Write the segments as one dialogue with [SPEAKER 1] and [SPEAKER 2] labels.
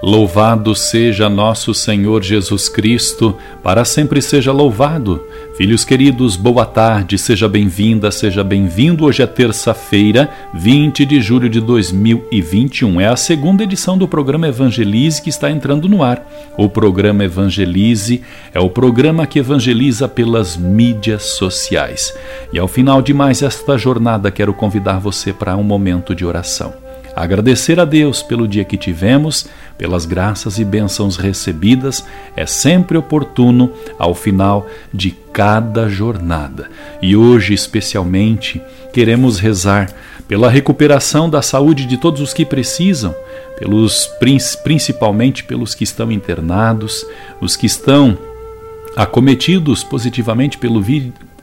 [SPEAKER 1] Louvado seja nosso Senhor Jesus Cristo, para sempre seja louvado. Filhos queridos, boa tarde, seja bem-vinda, seja bem-vindo. Hoje é terça-feira, 20 de julho de 2021. É a segunda edição do programa Evangelize que está entrando no ar. O programa Evangelize é o programa que evangeliza pelas mídias sociais. E ao final de mais esta jornada, quero convidar você para um momento de oração. Agradecer a Deus pelo dia que tivemos, pelas graças e bênçãos recebidas, é sempre oportuno ao final de cada jornada. E hoje, especialmente, queremos rezar pela recuperação da saúde de todos os que precisam, pelos principalmente pelos que estão internados, os que estão acometidos positivamente pelo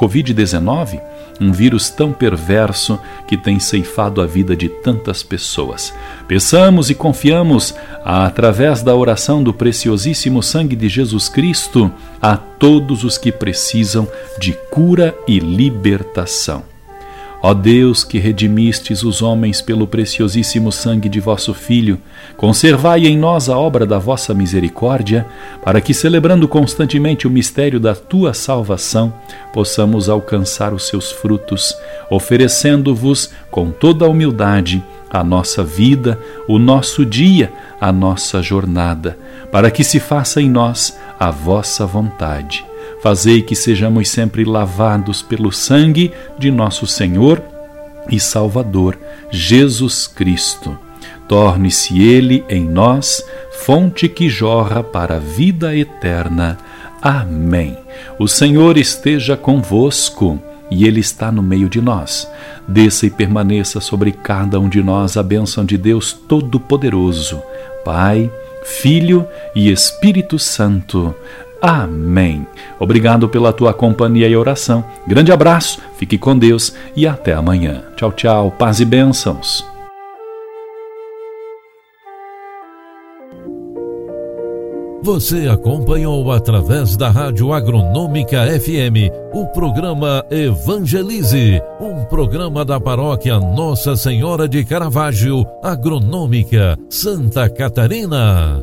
[SPEAKER 1] Covid-19 um vírus tão perverso que tem ceifado a vida de tantas pessoas. Peçamos e confiamos, através da oração do preciosíssimo sangue de Jesus Cristo, a todos os que precisam de cura e libertação. Ó Deus que redimistes os homens pelo preciosíssimo sangue de vosso Filho, conservai em nós a obra da vossa misericórdia, para que, celebrando constantemente o mistério da tua salvação, possamos alcançar os seus frutos, oferecendo-vos com toda a humildade a nossa vida, o nosso dia, a nossa jornada, para que se faça em nós a vossa vontade Fazei que sejamos sempre lavados pelo sangue de nosso Senhor e Salvador, Jesus Cristo. Torne-se Ele em nós fonte que jorra para a vida eterna. Amém. O Senhor esteja convosco e Ele está no meio de nós. Desça e permaneça sobre cada um de nós a bênção de Deus Todo-Poderoso, Pai, Filho e Espírito Santo. Amém. Obrigado pela tua companhia e oração. Grande abraço, fique com Deus e até amanhã. Tchau, tchau, paz e bênçãos.
[SPEAKER 2] Você acompanhou através da Rádio Agronômica FM o programa Evangelize, um programa da paróquia Nossa Senhora de Caravaggio, Agronômica, Santa Catarina.